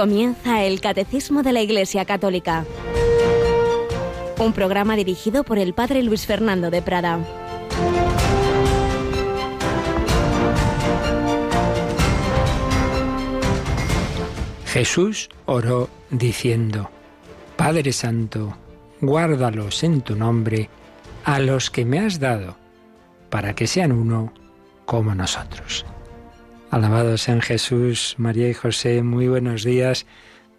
Comienza el Catecismo de la Iglesia Católica. Un programa dirigido por el Padre Luis Fernando de Prada. Jesús oró diciendo, Padre Santo, guárdalos en tu nombre a los que me has dado, para que sean uno como nosotros. Alabados en Jesús, María y José, muy buenos días,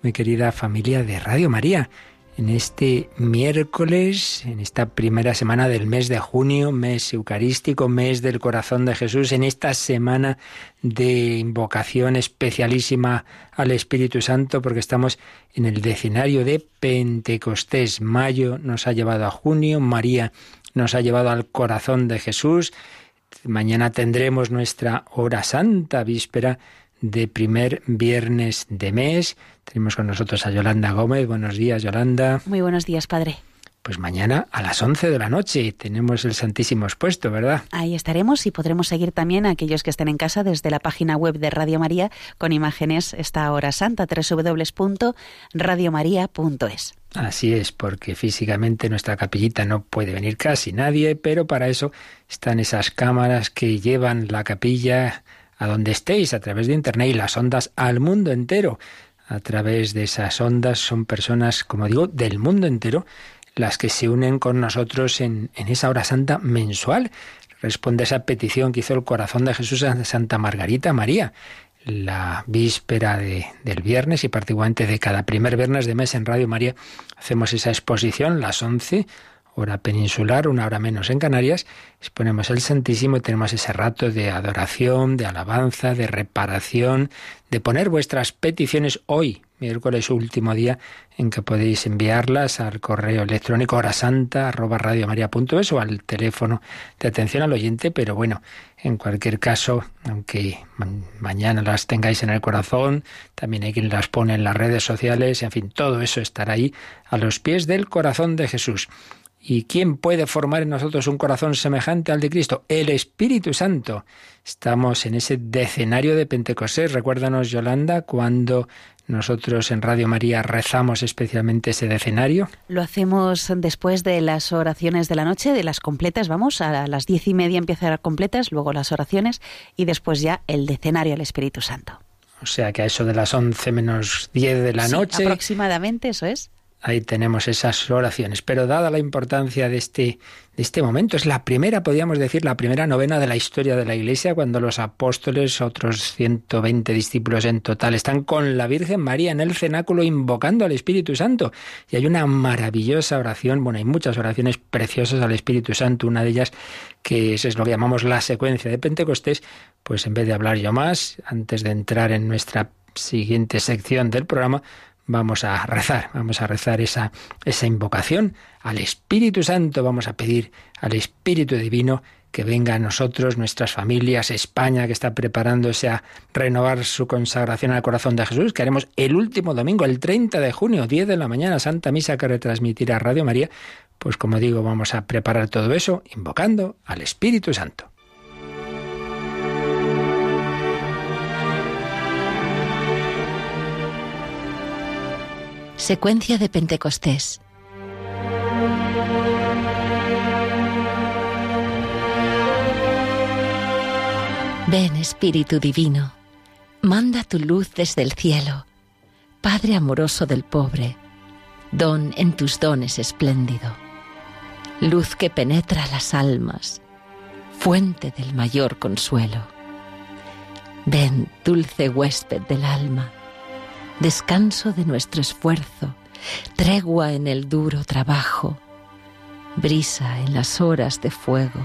mi querida familia de Radio María. En este miércoles, en esta primera semana del mes de junio, mes eucarístico, mes del corazón de Jesús, en esta semana de invocación especialísima al Espíritu Santo, porque estamos en el decinario de Pentecostés. Mayo nos ha llevado a junio, María nos ha llevado al corazón de Jesús, Mañana tendremos nuestra hora santa, víspera de primer viernes de mes. Tenemos con nosotros a Yolanda Gómez. Buenos días, Yolanda. Muy buenos días, padre. Pues mañana a las 11 de la noche tenemos el Santísimo expuesto, ¿verdad? Ahí estaremos y podremos seguir también a aquellos que estén en casa desde la página web de Radio María con imágenes esta hora santa, www.radiomaria.es. Así es, porque físicamente nuestra capillita no puede venir casi nadie, pero para eso están esas cámaras que llevan la capilla a donde estéis a través de Internet y las ondas al mundo entero. A través de esas ondas son personas, como digo, del mundo entero las que se unen con nosotros en, esa hora santa mensual. Responde a esa petición que hizo el corazón de Jesús a Santa Margarita María la víspera de, del viernes y particularmente de cada primer viernes de mes en Radio María hacemos esa exposición, las 11, hora peninsular, una hora menos en Canarias, exponemos el Santísimo y tenemos ese rato de adoración, de alabanza, de reparación, de poner vuestras peticiones hoy, miércoles último día en que podéis enviarlas al correo electrónico horasanta arroba o al teléfono de atención al oyente, pero bueno, en cualquier caso, aunque mañana las tengáis en el corazón, también hay quien las pone en las redes sociales, en fin, todo eso estará ahí a los pies del corazón de Jesús. ¿Y quién puede formar en nosotros un corazón semejante al de Cristo? El Espíritu Santo. Estamos en ese decenario de Pentecostés. Recuérdanos, Yolanda, cuando nosotros en Radio María rezamos especialmente ese decenario. Lo hacemos después de las oraciones de la noche, de las completas, vamos, a las diez y media empiezan las completas, luego las oraciones y después ya el decenario al Espíritu Santo. O sea que a eso de las once menos diez de la noche. Aproximadamente, eso es ahí tenemos esas oraciones. Pero dada la importancia de este, de este momento, es la primera, podríamos decir, la primera novena de la historia de la Iglesia, cuando los apóstoles, otros 120 discípulos en total, están con la Virgen María en el cenáculo invocando al Espíritu Santo. Y hay una maravillosa oración, bueno, hay muchas oraciones preciosas al Espíritu Santo, una de ellas que es, es lo que llamamos la secuencia de Pentecostés, pues en vez de hablar yo más, antes de entrar en nuestra siguiente sección del programa, vamos a rezar, vamos a rezar esa, esa invocación al Espíritu Santo, vamos a pedir al Espíritu Divino que venga a nosotros, nuestras familias, España, que está preparándose a renovar su consagración al corazón de Jesús, que haremos el último domingo, el 30 de junio, 10 de la mañana, Santa Misa que retransmitirá Radio María. Pues como digo, vamos a preparar todo eso invocando al Espíritu Santo. Secuencia de Pentecostés. Ven Espíritu Divino, manda tu luz desde el cielo, Padre amoroso del pobre, don en tus dones espléndido, luz que penetra las almas, fuente del mayor consuelo. Ven, dulce huésped del alma, descanso de nuestro esfuerzo, tregua en el duro trabajo, brisa en las horas de fuego,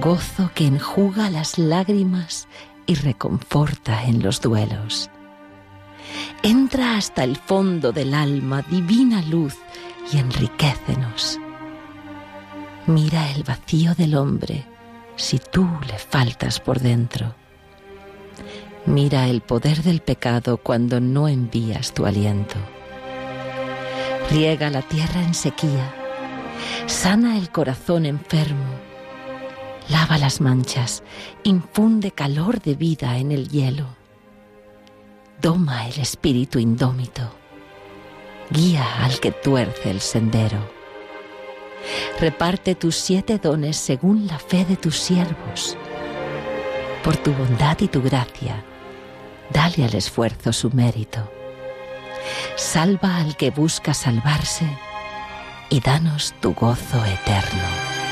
gozo que enjuga las lágrimas y reconforta en los duelos. Entra hasta el fondo del alma, divina luz, y enriquecenos. Mira el vacío del hombre si tú le faltas por dentro Mira el poder del pecado cuando no envías tu aliento. Riega la tierra en sequía, sana el corazón enfermo, lava las manchas, infunde calor de vida en el hielo. doma el espíritu indómito, guía al que tuerce el sendero. Reparte tus siete dones según la fe de tus siervos. Por tu bondad y tu gracia, dale al esfuerzo su mérito. Salva al que busca salvarse y danos tu gozo eterno.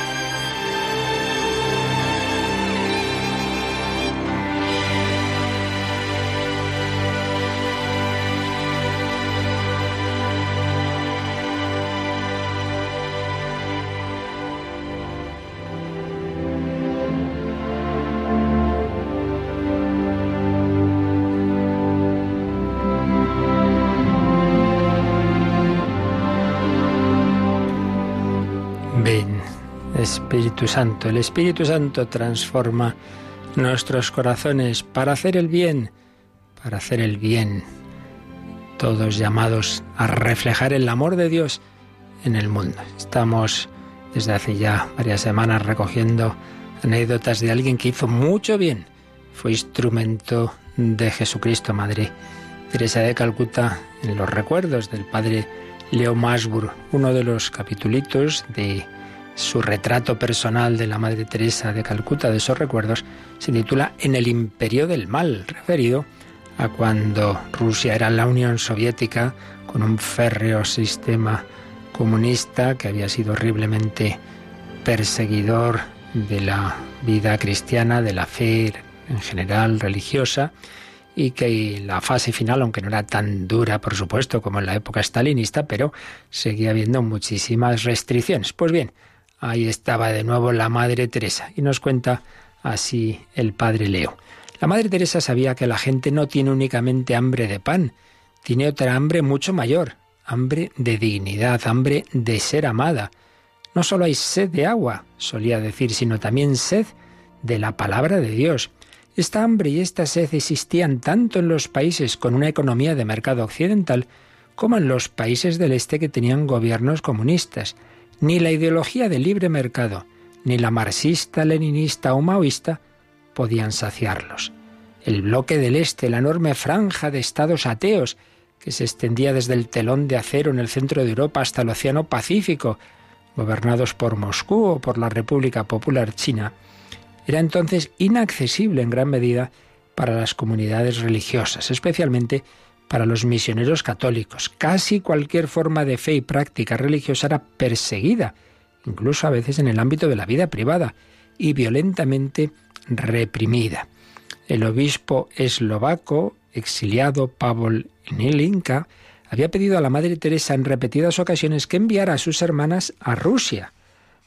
El Espíritu Santo transforma nuestros corazones para hacer el bien, para hacer el bien. Todos llamados a reflejar el amor de Dios en el mundo. Estamos desde hace ya varias semanas recogiendo anécdotas de alguien que hizo mucho bien. Fue instrumento de Jesucristo, Madre Teresa de Calcuta, en los recuerdos del Padre Leo Masbur, uno de los capitulitos de su retrato personal de la Madre Teresa de Calcuta, de esos recuerdos, se titula En el imperio del mal, referido a cuando Rusia era la Unión Soviética con un férreo sistema comunista que había sido horriblemente perseguidor de la vida cristiana, de la fe en general religiosa, y que la fase final, aunque no era tan dura, por supuesto, como en la época stalinista, pero seguía habiendo muchísimas restricciones. Pues bien, Ahí estaba de nuevo la Madre Teresa y nos cuenta así el Padre Leo. La Madre Teresa sabía que la gente no tiene únicamente hambre de pan, tiene otra hambre mucho mayor, hambre de dignidad, hambre de ser amada. No solo hay sed de agua, solía decir, sino también sed de la palabra de Dios. Esta hambre y esta sed existían tanto en los países con una economía de mercado occidental como en los países del este que tenían gobiernos comunistas. Ni la ideología del libre mercado, ni la marxista, leninista o maoísta podían saciarlos. El bloque del Este, la enorme franja de estados ateos que se extendía desde el telón de acero en el centro de Europa hasta el Océano Pacífico, gobernados por Moscú o por la República Popular China, era entonces inaccesible en gran medida para las comunidades religiosas, especialmente para los misioneros católicos. Casi cualquier forma de fe y práctica religiosa era perseguida, incluso a veces en el ámbito de la vida privada, y violentamente reprimida. El obispo eslovaco, exiliado Pavol Nilinka, había pedido a la Madre Teresa en repetidas ocasiones que enviara a sus hermanas a Rusia.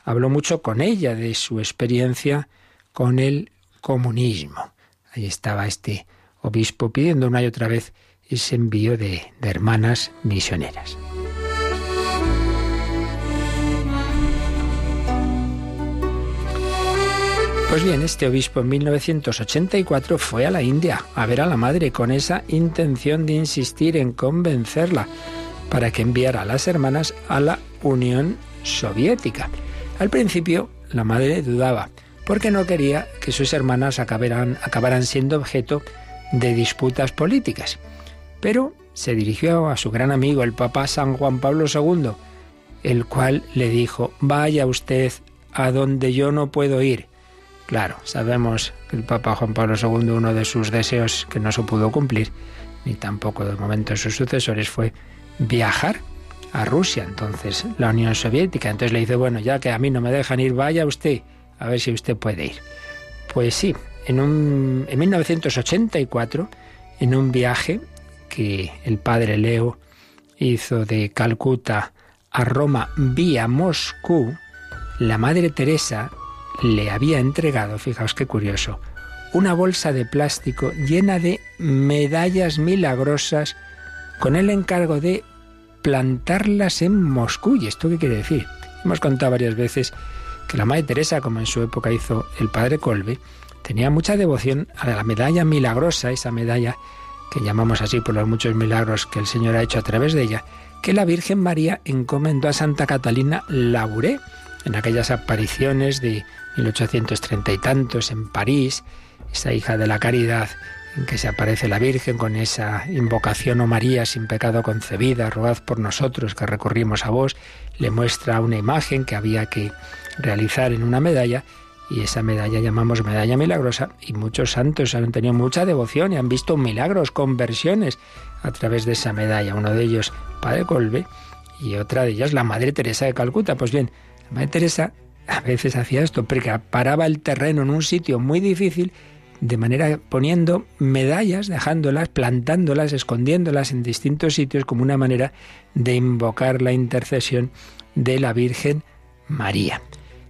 Habló mucho con ella de su experiencia con el comunismo. Ahí estaba este obispo pidiendo una y otra vez ese envío de, hermanas misioneras. Pues bien, este obispo en 1984 fue a la India a ver a la madre con esa intención de insistir en convencerla para que enviara a las hermanas a la Unión Soviética. Al principio la madre dudaba porque no quería que sus hermanas acabaran siendo objeto de disputas políticas pero se dirigió a su gran amigo, el Papa San Juan Pablo II, el cual le dijo, vaya usted a donde yo no puedo ir. Claro, sabemos que el Papa Juan Pablo II, uno de sus deseos que no se pudo cumplir, ni tampoco de momento sus sucesores, fue viajar a Rusia, entonces la Unión Soviética. Entonces le dice, bueno, ya que a mí no me dejan ir, vaya usted, a ver si usted puede ir. Pues sí, en, un, en 1984, en un viaje que el padre Leo hizo de Calcuta a Roma vía Moscú, la Madre Teresa le había entregado, fijaos qué curioso, una bolsa de plástico llena de medallas milagrosas con el encargo de plantarlas en Moscú. ¿Y esto qué quiere decir? Hemos contado varias veces que la Madre Teresa, como en su época hizo el padre Colbe, tenía mucha devoción a la medalla milagrosa, esa medalla que llamamos así por los muchos milagros que el Señor ha hecho a través de ella, que la Virgen María encomendó a Santa Catalina Labouré en aquellas apariciones de 1830 y tantos en París, esa hija de la caridad en que se aparece la Virgen con esa invocación, oh María, sin pecado concebida, rogad por nosotros que recorrimos a vos, le muestra una imagen que había que realizar en una medalla y esa medalla llamamos medalla milagrosa y muchos santos han tenido mucha devoción y han visto milagros, conversiones a través de esa medalla. Uno de ellos, Padre Colbe, y otra de ellas, la Madre Teresa de Calcuta. Pues bien, la Madre Teresa a veces hacía esto, preparaba el terreno en un sitio muy difícil, de manera poniendo medallas, dejándolas, plantándolas, escondiéndolas en distintos sitios como una manera de invocar la intercesión de la Virgen María.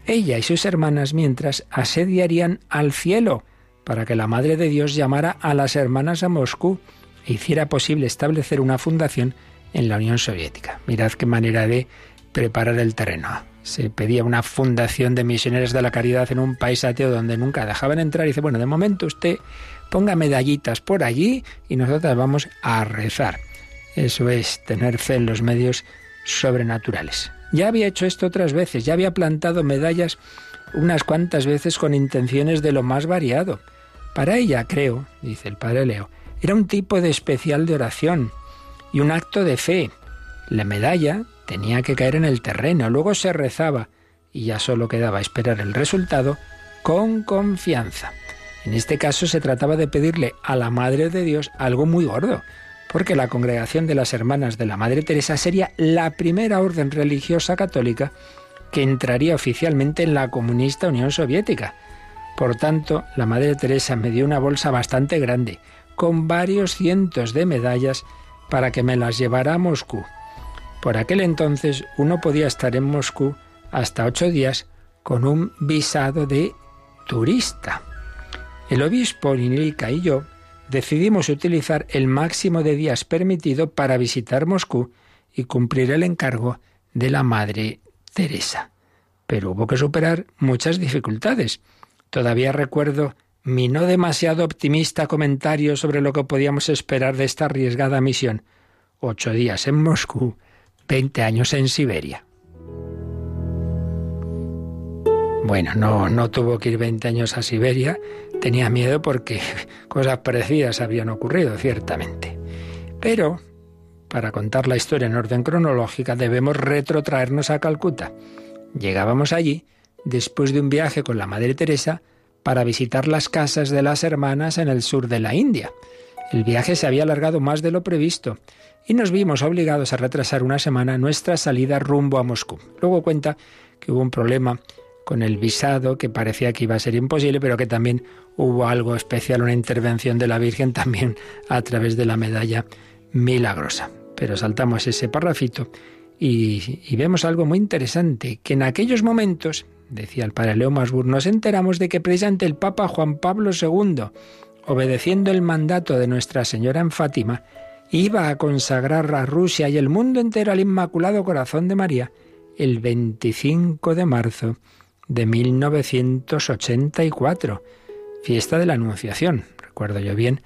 Ella y sus hermanas mientras asediarían al cielo para que la Madre de Dios llamara a las hermanas a Moscú e hiciera posible establecer una fundación en la Unión Soviética. Mirad qué manera de preparar el terreno. Se pedía una fundación de misioneros de la caridad en un país ateo donde nunca dejaban entrar y dice, bueno, de momento usted ponga medallitas por allí y nosotras vamos a rezar. Eso es tener fe en los medios sobrenaturales. Ya había hecho esto otras veces, ya había plantado medallas unas cuantas veces con intenciones de lo más variado. Para ella, creo, dice el padre Leo, era un tipo de especial de oración y un acto de fe. La medalla tenía que caer en el terreno, luego se rezaba y ya solo quedaba esperar el resultado con confianza. En este caso se trataba de pedirle a la Madre de Dios algo muy gordo, porque la congregación de las hermanas de la Madre Teresa sería la primera orden religiosa católica que entraría oficialmente en la comunista Unión Soviética. Por tanto, la Madre Teresa me dio una bolsa bastante grande, con varios cientos de medallas para que me las llevara a Moscú. Por aquel entonces uno podía estar en Moscú hasta ocho días con un visado de turista. El obispo Linilka y yo decidimos utilizar el máximo de días permitido para visitar Moscú y cumplir el encargo de la Madre Teresa. Pero hubo que superar muchas dificultades. Todavía recuerdo mi no demasiado optimista comentario sobre lo que podíamos esperar de esta arriesgada misión. Ocho días en Moscú, veinte años en Siberia. Bueno, no, no tuvo que ir veinte años a Siberia, tenía miedo porque cosas parecidas habían ocurrido, ciertamente. Pero, para contar la historia en orden cronológica, debemos retrotraernos a Calcuta. Llegábamos allí después de un viaje con la Madre Teresa para visitar las casas de las hermanas en el sur de la India. El viaje se había alargado más de lo previsto y nos vimos obligados a retrasar una semana nuestra salida rumbo a Moscú. Luego cuenta que hubo un problema con el visado que parecía que iba a ser imposible, pero que también hubo algo especial, una intervención de la Virgen también a través de la medalla milagrosa. Pero saltamos ese parrafito y, vemos algo muy interesante, que en aquellos momentos decía el padre Leo Masbur, nos enteramos de que precisamente el Papa Juan Pablo II, obedeciendo el mandato de Nuestra Señora en Fátima, iba a consagrar a Rusia y el mundo entero al Inmaculado Corazón de María el 25 de marzo de 1984, fiesta de la Anunciación. Recuerdo yo bien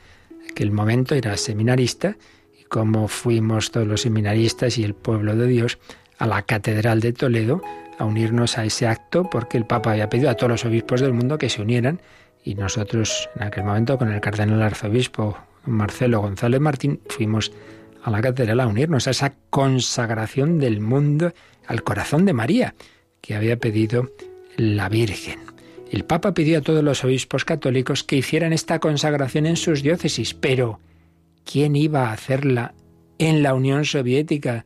que el momento era seminarista y como fuimos todos los seminaristas y el pueblo de Dios a la Catedral de Toledo a unirnos a ese acto porque el Papa había pedido a todos los obispos del mundo que se unieran y nosotros en aquel momento con el cardenal arzobispo Marcelo González Martín fuimos a la catedral a unirnos a esa consagración del mundo al corazón de María que había pedido la Virgen. El Papa pidió a todos los obispos católicos que hicieran esta consagración en sus diócesis, pero ¿quién iba a hacerla en la Unión Soviética,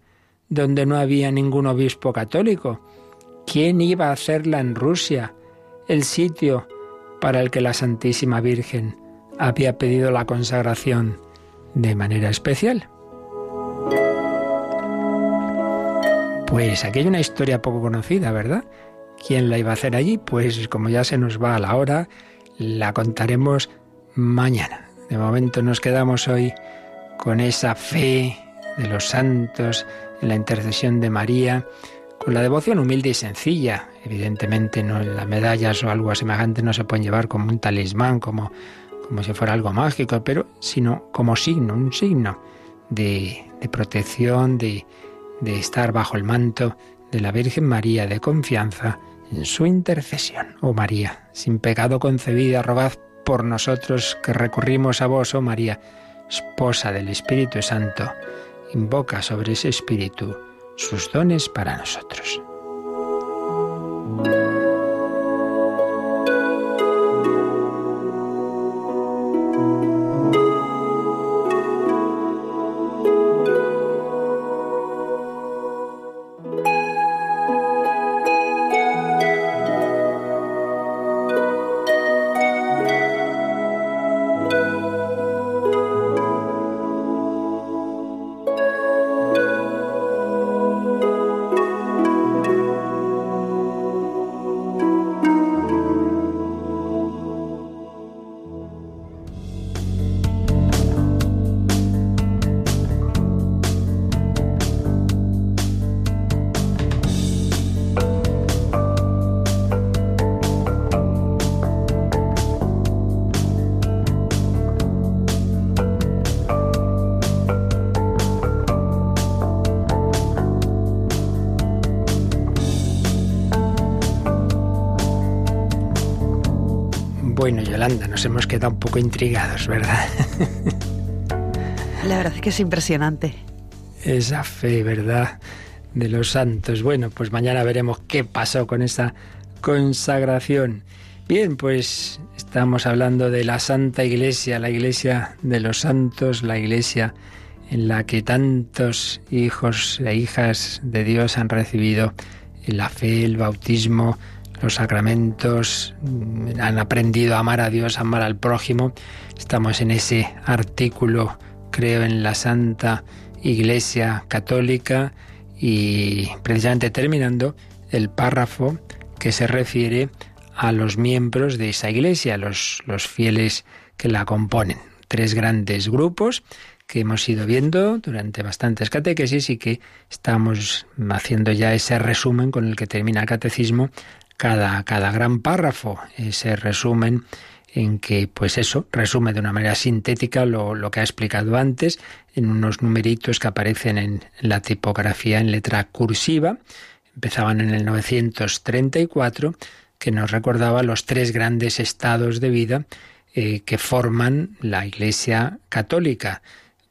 donde no había ningún obispo católico? ¿Quién iba a hacerla en Rusia, el sitio para el que la Santísima Virgen había pedido la consagración de manera especial? Pues aquí hay una historia poco conocida, ¿verdad? ¿Quién la iba a hacer allí? Pues como ya se nos va a la hora, la contaremos mañana. De momento nos quedamos hoy con esa fe de los santos en la intercesión de María con la devoción humilde y sencilla. Evidentemente, no las medallas o algo semejante no se pueden llevar como un talismán, como, como si fuera algo mágico, pero sino como signo, un signo de, de protección, de, de estar bajo el manto de la Virgen María, de confianza en su intercesión. Oh María, sin pecado concebida, rogad por nosotros que recurrimos a vos, oh María, esposa del Espíritu Santo, invoca sobre ese Espíritu sus dones para nosotros. Bueno, Yolanda, nos hemos quedado un poco intrigados, ¿verdad? La verdad es que es impresionante. Esa fe, ¿verdad? De los santos. Bueno, pues mañana veremos qué pasó con esa consagración. Bien, pues estamos hablando de la Santa Iglesia, la Iglesia de los santos, la Iglesia en la que tantos hijos e hijas de Dios han recibido la fe, el bautismo, los sacramentos, mm, han aprendido a amar a Dios, a amar al prójimo. Estamos en ese artículo, creo, en la Santa Iglesia Católica y precisamente terminando el párrafo que se refiere a los miembros de esa iglesia, los, los fieles que la componen. Tres grandes grupos que hemos ido viendo durante bastantes catequesis y que estamos haciendo ya ese resumen con el que termina el catecismo cada, cada gran párrafo, ese resumen en que, pues eso, resume de una manera sintética lo, lo, que ha explicado antes en unos numeritos que aparecen en, la tipografía en letra cursiva. Empezaban en el 934, que nos recordaba los tres grandes estados de vida eh, que forman la Iglesia Católica.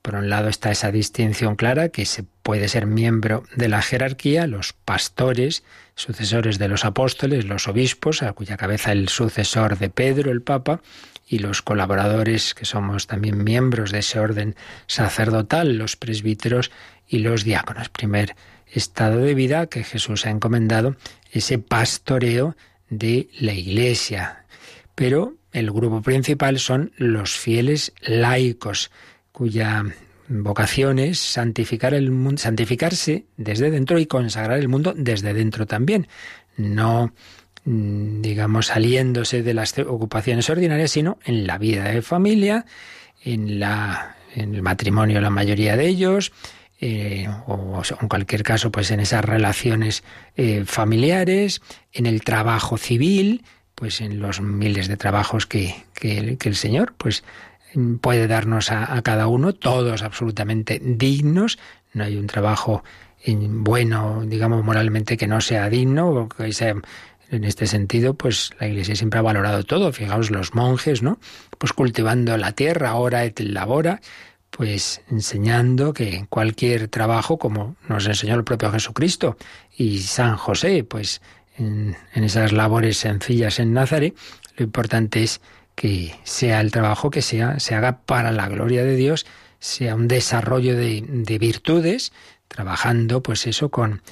Por un lado está esa distinción clara que se puede ser miembro de la jerarquía, los pastores, sucesores de los apóstoles, los obispos, a cuya cabeza el sucesor de Pedro, el Papa, y los colaboradores, que somos también miembros de ese orden sacerdotal, los presbíteros y los diáconos. Primer estado de vida que Jesús ha encomendado, ese pastoreo de la Iglesia. Pero el grupo principal son los fieles laicos, cuya vocación es santificar el mundo, santificarse desde dentro y consagrar el mundo desde dentro también. No mm, digamos saliéndose de las ocupaciones ordinarias, sino en la vida de familia, en la en el matrimonio la mayoría de ellos, eh, o en cualquier caso, pues en esas relaciones eh, familiares, en el trabajo civil, pues en los miles de trabajos que, que, que el Señor pues puede darnos a, cada uno, todos absolutamente dignos. No hay un trabajo bueno, digamos, moralmente que no sea digno que sea en este sentido, pues la Iglesia siempre ha valorado todo. Fijaos los monjes, ¿no? Pues cultivando la tierra, ora et labora, pues enseñando que cualquier trabajo, como nos enseñó el propio Jesucristo y San José, pues en, en esas labores sencillas en Nazaret, lo importante es que sea el trabajo que sea, se haga para la gloria de Dios, sea un desarrollo de, virtudes, trabajando pues eso con,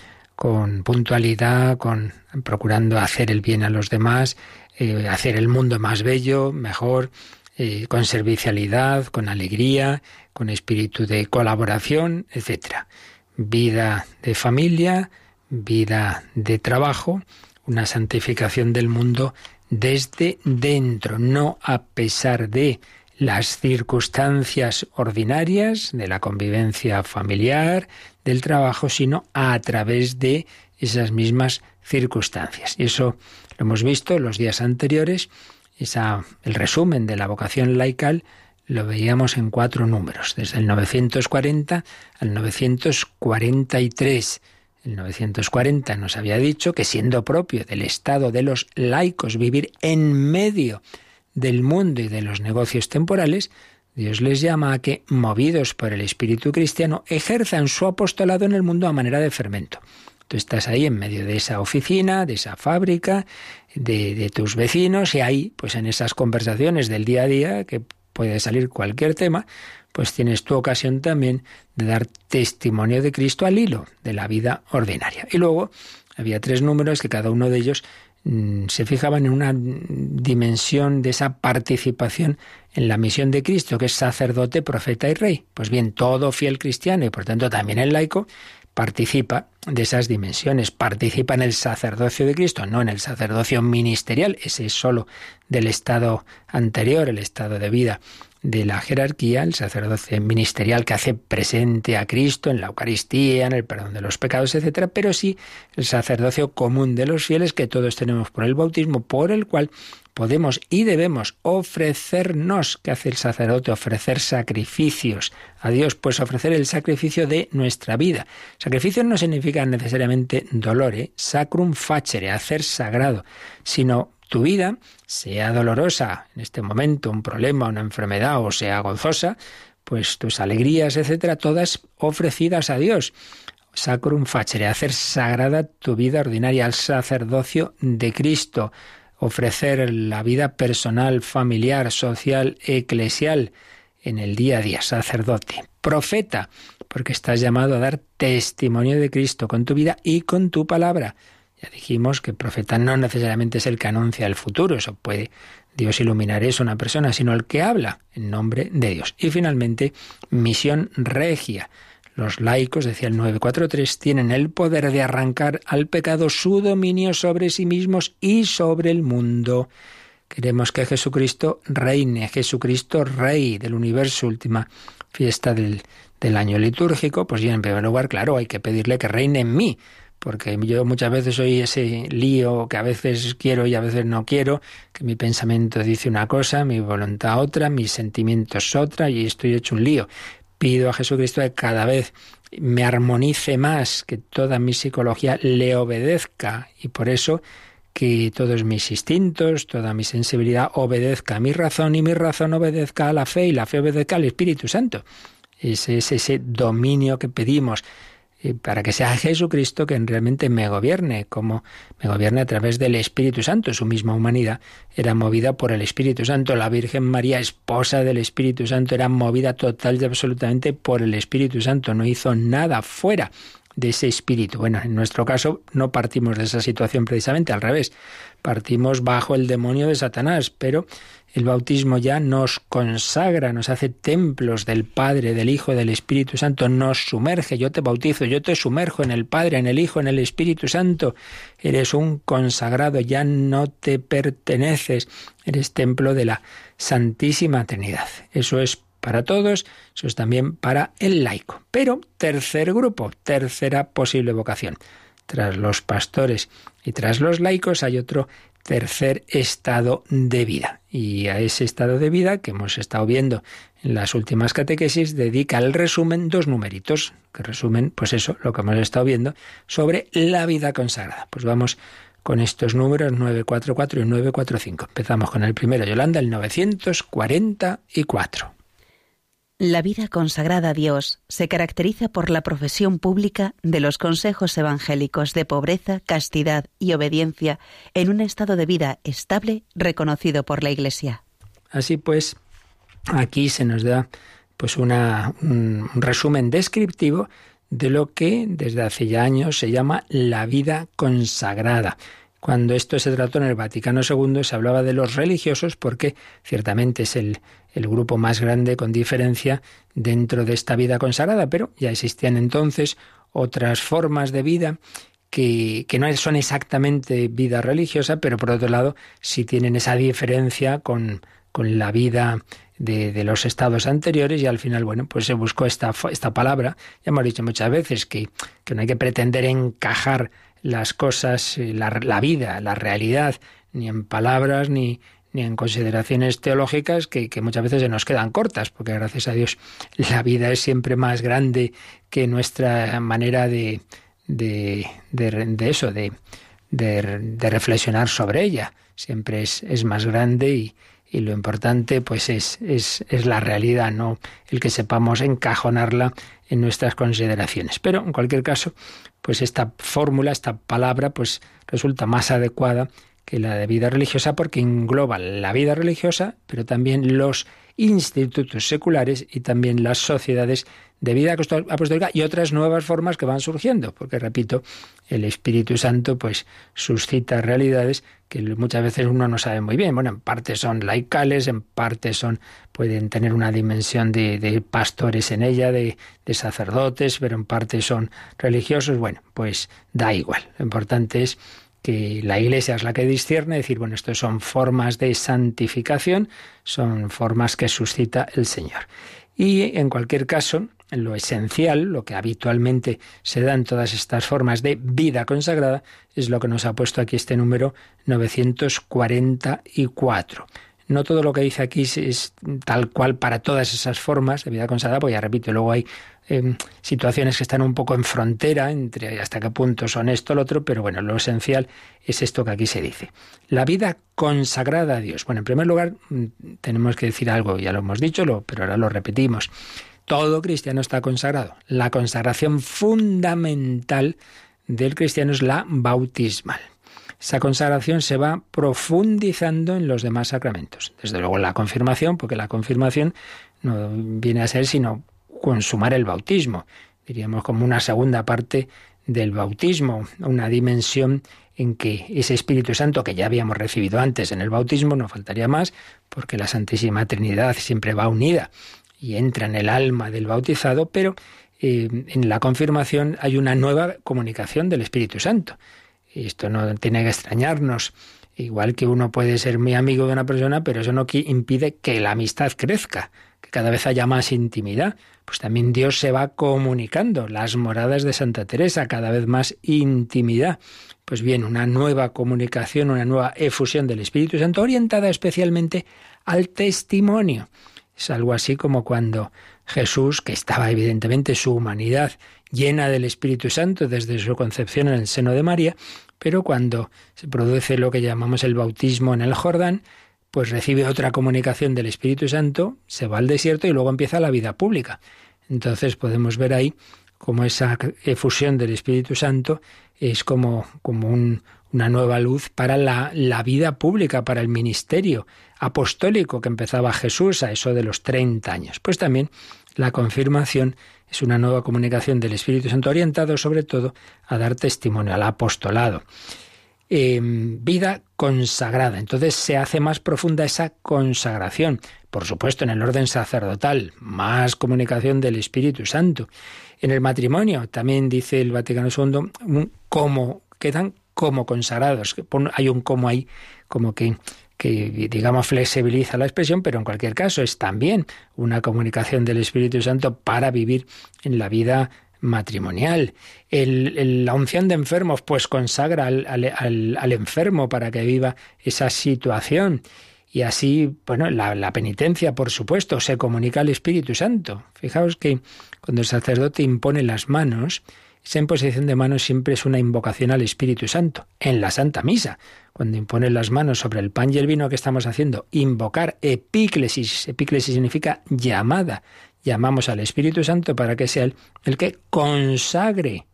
puntualidad, con procurando hacer el bien a los demás, eh, hacer el mundo más bello, mejor, eh, con servicialidad, con alegría, con espíritu de colaboración, etcétera. Vida de familia, vida de trabajo, una santificación del mundo desde dentro, no a pesar de las circunstancias ordinarias de la convivencia familiar, del trabajo, sino a través de esas mismas circunstancias. Y eso lo hemos visto en los días anteriores, el resumen de la vocación laical lo veíamos en cuatro números, desde el 940 al 943 en 1940 nos había dicho que siendo propio del estado de los laicos vivir en medio del mundo y de los negocios temporales, Dios les llama a que, movidos por el espíritu cristiano, ejerzan su apostolado en el mundo a manera de fermento. Tú estás ahí en medio de esa oficina, de esa fábrica, de, de, tus vecinos y ahí, pues en esas conversaciones del día a día, que puede salir cualquier tema, pues tienes tu ocasión también de dar testimonio de Cristo al hilo de la vida ordinaria. Y luego había tres números que cada uno de ellos mm, se fijaban en una dimensión de esa participación en la misión de Cristo, que es sacerdote, profeta y rey. Pues bien, todo fiel cristiano y por tanto también el laico participa de esas dimensiones, participa en el sacerdocio de Cristo, no en el sacerdocio ministerial, ese es solo del estado anterior, el estado de vida de la jerarquía, el sacerdocio ministerial que hace presente a Cristo en la Eucaristía, en el perdón de los pecados, etcétera, pero sí el sacerdocio común de los fieles que todos tenemos por el bautismo, por el cual podemos y debemos ofrecernos, que hace el sacerdote, ofrecer sacrificios a Dios, pues ofrecer el sacrificio de nuestra vida. Sacrificio no significa necesariamente dolor, ¿eh? sacrum facere, hacer sagrado, sino tu vida, sea dolorosa en este momento, un problema, una enfermedad, o sea gozosa, pues tus alegrías, etcétera, todas ofrecidas a Dios. Sacrum facere, hacer sagrada tu vida ordinaria al sacerdocio de Cristo, ofrecer la vida personal, familiar, social, eclesial en el día a día, sacerdote, profeta, porque estás llamado a dar testimonio de Cristo con tu vida y con tu palabra. Ya dijimos que profeta no necesariamente es el que anuncia el futuro, eso puede Dios iluminar eso una persona, sino el que habla en nombre de Dios. Y finalmente, misión regia. Los laicos, decía el 943, tienen el poder de arrancar al pecado su dominio sobre sí mismos y sobre el mundo. Queremos que Jesucristo reine, Jesucristo rey del universo, última fiesta del, del año litúrgico. Pues ya en primer lugar, claro, hay que pedirle que reine en mí, porque yo muchas veces soy ese lío que a veces quiero y a veces no quiero, que mi pensamiento dice una cosa, mi voluntad otra, mis sentimientos otra, y estoy hecho un lío. Pido a Jesucristo que cada vez me armonice más, que toda mi psicología le obedezca, y por eso que todos mis instintos, toda mi sensibilidad obedezca a mi razón y mi razón obedezca a la fe y la fe obedezca al Espíritu Santo. Ese es ese dominio que pedimos para que sea Jesucristo quien realmente me gobierne, como me gobierne a través del Espíritu Santo. Su misma humanidad era movida por el Espíritu Santo. La Virgen María, esposa del Espíritu Santo, era movida total y absolutamente por el Espíritu Santo. No hizo nada fuera de ese espíritu. Bueno, en nuestro caso no partimos de esa situación precisamente, al revés. Partimos bajo el demonio de Satanás, pero el bautismo ya nos consagra, nos hace templos del Padre, del Hijo, del Espíritu Santo, nos sumerge. Yo te bautizo, yo te sumerjo en el Padre, en el Hijo, en el Espíritu Santo. Eres un consagrado, ya no te perteneces, eres templo de la Santísima Trinidad. Eso es para todos, eso es también para el laico. Pero tercer grupo, tercera posible vocación. Tras los pastores y tras los laicos hay otro tercer estado de vida. Y a ese estado de vida que hemos estado viendo en las últimas catequesis, dedica el resumen dos numeritos, que resumen, pues eso, lo que hemos estado viendo, sobre la vida consagrada. Pues vamos con estos números 944 y 945. Empezamos con el primero, Yolanda, el 944. La vida consagrada a Dios se caracteriza por la profesión pública de los consejos evangélicos de pobreza, castidad y obediencia en un estado de vida estable reconocido por la Iglesia. Así pues, aquí se nos da pues un resumen descriptivo de lo que desde hace ya años se llama la vida consagrada. Cuando esto se trató en el Vaticano II se hablaba de los religiosos porque ciertamente es el, el grupo más grande con diferencia dentro de esta vida consagrada, pero ya existían entonces otras formas de vida que, que, no son exactamente vida religiosa, pero por otro lado sí tienen esa diferencia con, con la vida de, de, los estados anteriores y al final, bueno, pues se buscó esta, esta palabra. Ya hemos dicho muchas veces que, que no hay que pretender encajar las cosas, eh, la, la vida, la realidad, ni en palabras ni, ni en consideraciones teológicas que, que, muchas veces se nos quedan cortas, porque gracias a Dios la vida es siempre más grande que nuestra manera de, de, de, eso, de, de, reflexionar sobre ella. Siempre es, es más grande y, y lo importante pues es, es, es la realidad, no el que sepamos encajonarla en nuestras consideraciones. Pero en cualquier caso, pues esta fórmula, esta palabra, pues resulta más adecuada que la de vida religiosa porque engloba la vida religiosa, pero también los institutos seculares y también las sociedades de vida apostólica y otras nuevas formas que van surgiendo, porque repito, el Espíritu Santo pues suscita realidades que muchas veces uno no sabe muy bien. Bueno, en parte son laicales, en parte son pueden tener una dimensión de, de pastores en ella, de, de, sacerdotes, pero en parte son religiosos. Bueno, pues da igual. Lo importante es que la Iglesia es la que discierne, decir, bueno, esto son formas de santificación, son formas que suscita el Señor. Y en cualquier caso, lo esencial, lo que habitualmente se da en todas estas formas de vida consagrada, es lo que nos ha puesto aquí este número 944. No todo lo que dice aquí es, tal cual para todas esas formas de vida consagrada, porque ya repito, luego hay em, situaciones que están un poco en frontera entre hasta qué punto son esto lo otro, pero bueno, lo esencial es esto que aquí se dice. La vida consagrada a Dios. Bueno, en primer lugar, mm, tenemos que decir algo, ya lo hemos dicho, pero ahora lo repetimos. Todo cristiano está consagrado. La consagración fundamental del cristiano es la bautismal. Esa consagración se va profundizando en los demás sacramentos. Desde luego la confirmación, porque la confirmación no viene a ser sino consumar el bautismo, diríamos como una segunda parte del bautismo, una dimensión en que ese Espíritu Santo que ya habíamos recibido antes en el bautismo, no faltaría más, porque la Santísima Trinidad siempre va unida y entra en el alma del bautizado, pero eh, en la confirmación hay una nueva comunicación del Espíritu Santo. Esto no tiene que extrañarnos. Igual que uno puede ser muy amigo de una persona, pero eso no impide que la amistad crezca, que cada vez haya más intimidad. Pues también Dios se va comunicando. Las moradas de Santa Teresa, cada vez más intimidad. Pues bien, una nueva comunicación, una nueva efusión del Espíritu Santo orientada especialmente al testimonio. Es algo así como cuando Jesús, que estaba evidentemente su humanidad llena del Espíritu Santo desde su concepción en el seno de María, pero cuando se produce lo que llamamos el bautismo en el Jordán, pues recibe otra comunicación del Espíritu Santo, se va al desierto y luego empieza la vida pública. Entonces podemos ver ahí cómo esa efusión del Espíritu Santo es como, como un, una nueva luz para la, la, vida pública, para el ministerio apostólico que empezaba Jesús a eso de los 30 años. Pues también la confirmación es una nueva comunicación del Espíritu Santo orientado sobre todo a dar testimonio al apostolado. Em, vida consagrada. Entonces se hace más profunda esa consagración. Por supuesto, en el orden sacerdotal, más comunicación del Espíritu Santo. En el matrimonio, también dice el Vaticano II, cómo quedan como consagrados. Hay un como ahí, como que que digamos flexibiliza la expresión, pero en cualquier caso es también una comunicación del Espíritu Santo para vivir en la vida matrimonial. El, la unción de enfermos pues consagra al, al, enfermo para que viva esa situación. Y así, bueno, la, la, penitencia, por supuesto, se comunica al Espíritu Santo. Fijaos que cuando el sacerdote impone las manos, esa imposición de manos siempre es una invocación al Espíritu Santo. En la Santa Misa, cuando imponen las manos sobre el pan y el vino que estamos haciendo, invocar epíclesis. Epíclesis significa llamada. Llamamos al Espíritu Santo para que sea Él el que consagre,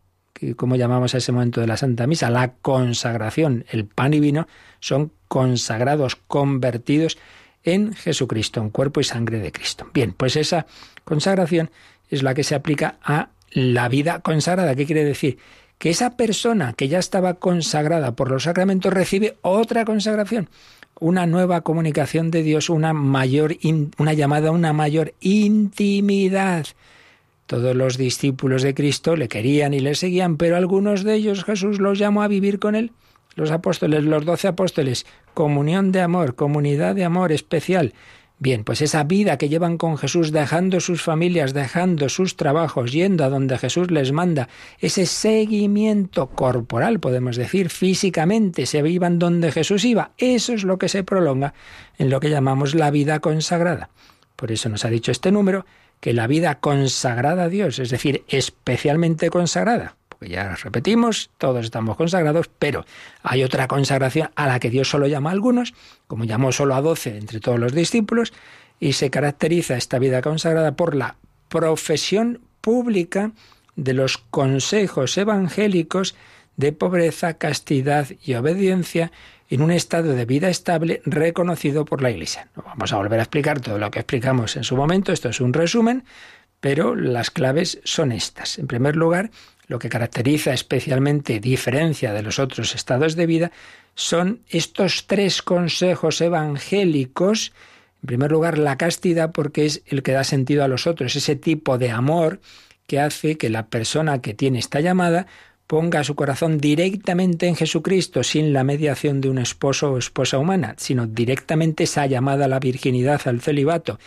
como llamamos a ese momento de la Santa Misa, la consagración. El pan y vino son consagrados, convertidos en Jesucristo, en cuerpo y sangre de Cristo. Bien, pues esa consagración es la que se aplica a la vida consagrada. ¿Qué quiere decir? Que esa persona que ya estaba consagrada por los sacramentos recibe otra consagración, una nueva comunicación de Dios, una mayor, una llamada una mayor intimidad. Todos los discípulos de Cristo le querían y le seguían, pero algunos de ellos Jesús los llamó a vivir con él. Los apóstoles, los doce apóstoles, comunión de amor, comunidad de amor especial. Bien, pues esa vida que llevan con Jesús, dejando sus familias, dejando sus trabajos, yendo a donde Jesús les manda, ese seguimiento corporal, podemos decir, físicamente, se vivan donde Jesús iba, eso es lo que se prolonga en lo que llamamos la vida consagrada. Por eso nos ha dicho este número que la vida consagrada a Dios, es decir, especialmente consagrada, porque ya repetimos, todos estamos consagrados, pero hay otra consagración a la que Dios solo llama a algunos, como llamó solo a doce entre todos los discípulos, y se caracteriza esta vida consagrada por la profesión pública de los consejos evangélicos de pobreza, castidad y obediencia en un estado de vida estable reconocido por la Iglesia. No vamos a volver a explicar todo lo que explicamos en su momento, esto es un resumen, pero las claves son estas. En primer lugar, lo que caracteriza especialmente diferencia de los otros estados de vida son estos tres consejos evangélicos. En primer lugar, la castidad, porque es el que da sentido a los otros, ese tipo de amor que hace que la persona que tiene esta llamada ponga su corazón directamente en Jesucristo, sin la mediación de un esposo o esposa humana, sino directamente esa llamada a la virginidad, al celibato.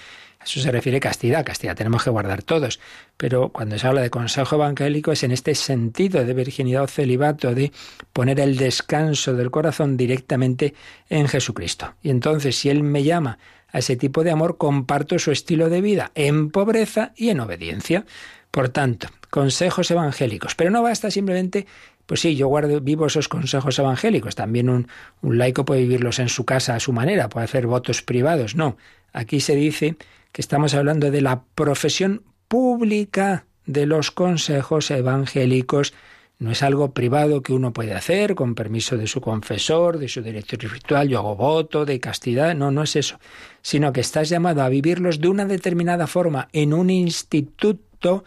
Eso se refiere castidad, castidad tenemos que guardar todos, pero cuando se habla de consejo evangélico es en este sentido de virginidad o celibato, de poner el descanso del corazón directamente en Jesucristo. Y entonces, si Él me llama a ese tipo de amor, comparto su estilo de vida en pobreza y en obediencia. Por tanto, consejos evangélicos. Pero no basta simplemente, pues sí, yo guardo, vivo esos consejos evangélicos. También un, un laico puede vivirlos en su casa a su manera, puede hacer votos privados. No, aquí se dice que estamos hablando de la profesión pública de los consejos evangélicos. No es algo privado que uno puede hacer con permiso de su confesor, de su director espiritual, yo hago voto de castidad, no, no es eso, sino que estás llamado a vivirlos de una determinada forma en un instituto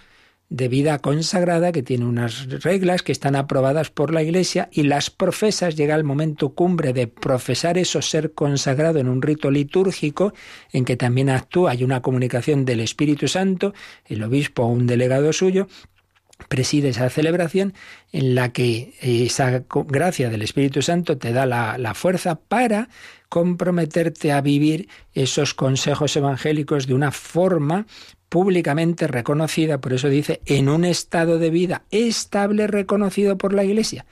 de vida consagrada que tiene unas reglas que están aprobadas por la Iglesia y las profesas llega el momento cumbre de profesar eso ser consagrado en un rito litúrgico en que también actúa hay una comunicación del Espíritu Santo, el obispo o un delegado suyo preside esa celebración en la que esa gracia del Espíritu Santo te da la, la, fuerza para comprometerte a vivir esos consejos evangélicos de una forma públicamente reconocida, por eso dice, en un estado de vida estable reconocido por la Iglesia.